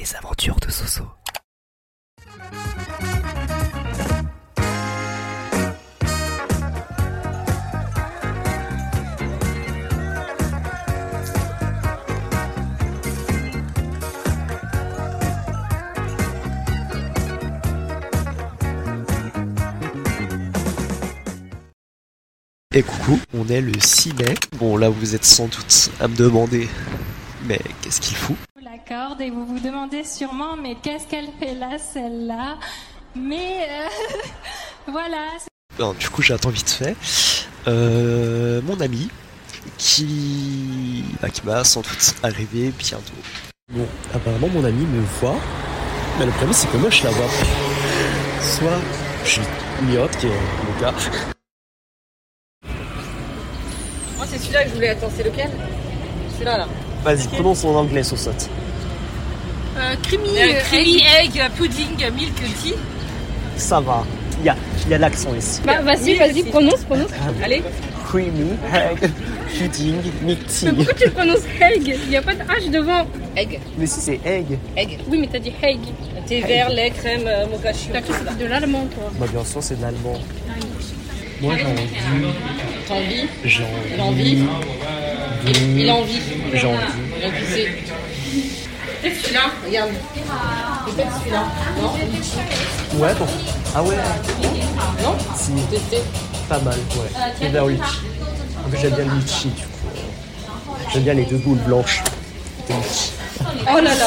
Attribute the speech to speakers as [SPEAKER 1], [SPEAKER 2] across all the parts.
[SPEAKER 1] Les aventures de Soso. Et coucou, on est le 6 mai. Bon là vous êtes sans doute à me demander, mais qu'est-ce qu'il fout?
[SPEAKER 2] Corde et vous vous demandez sûrement mais qu'est-ce qu'elle fait là celle-là? Mais euh, voilà
[SPEAKER 1] non, du coup j'attends vite fait euh, mon ami qui bah, qui va sans doute arriver bientôt. Bon apparemment mon ami me voit mais le problème c'est que moi je la vois. Pas soit je suis myope qui est le gars
[SPEAKER 3] moi c'est celui-là que je voulais attendre c'est lequel? Celui-là là
[SPEAKER 1] Vas-y, prononce en anglais, sauce.
[SPEAKER 3] Euh, creamy, euh, creamy egg, pudding, milk tea.
[SPEAKER 1] Ça va. Il y a, y a l'accent ici.
[SPEAKER 2] Bah, vas-y, vas-y, prononce, prononce.
[SPEAKER 3] Allez.
[SPEAKER 1] Creamy egg, pudding, milk tea.
[SPEAKER 2] Mais pourquoi tu prononces egg? Il n'y a pas de H devant.
[SPEAKER 3] Egg.
[SPEAKER 1] Mais si, c'est egg.
[SPEAKER 3] Egg.
[SPEAKER 2] Oui, mais t'as dit egg.
[SPEAKER 3] Thé vert, lait, crème, euh, mocha chou.
[SPEAKER 2] T'as cru que c'était de l'allemand, toi.
[SPEAKER 1] Bah, bien sûr, c'est de l'allemand. Moi, j'ai envie.
[SPEAKER 3] T'as envie
[SPEAKER 1] J'ai
[SPEAKER 3] Il a envie. Il a envie.
[SPEAKER 1] J'ai envie.
[SPEAKER 3] Peut-être celui-là, regarde. Peut-être celui-là. Non?
[SPEAKER 1] Ouais, bon. Ah ouais
[SPEAKER 3] Non?
[SPEAKER 1] Si. Pas mal, ouais. Et vers litchi. En plus, j'aime bien le litchi, du coup. J'aime bien les deux boules blanches.
[SPEAKER 3] Oh là là.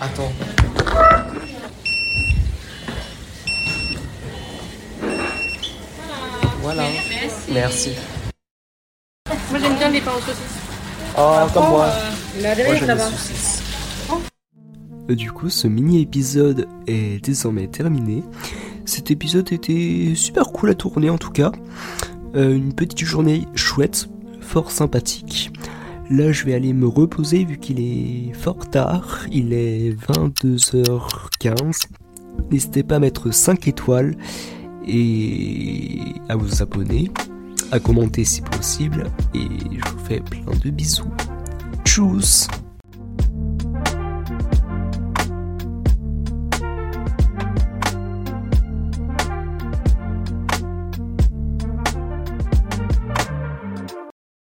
[SPEAKER 1] Attends. Voilà. Merci.
[SPEAKER 2] Moi, j'aime bien les pains aux saucisses.
[SPEAKER 1] Oh, comme moi.
[SPEAKER 3] Des
[SPEAKER 1] Moi, j'aime
[SPEAKER 3] là-bas.
[SPEAKER 1] les saucisses.
[SPEAKER 4] Du coup, ce mini-épisode est désormais terminé. Cet épisode était super cool à tourner en tout cas. Euh, une petite journée chouette, fort sympathique. Là, je vais aller me reposer vu qu'il est fort tard. Il est 22h15. N'hésitez pas à mettre 5 étoiles et à vous abonner, à commenter si possible. Et je vous fais plein de bisous. Tchuss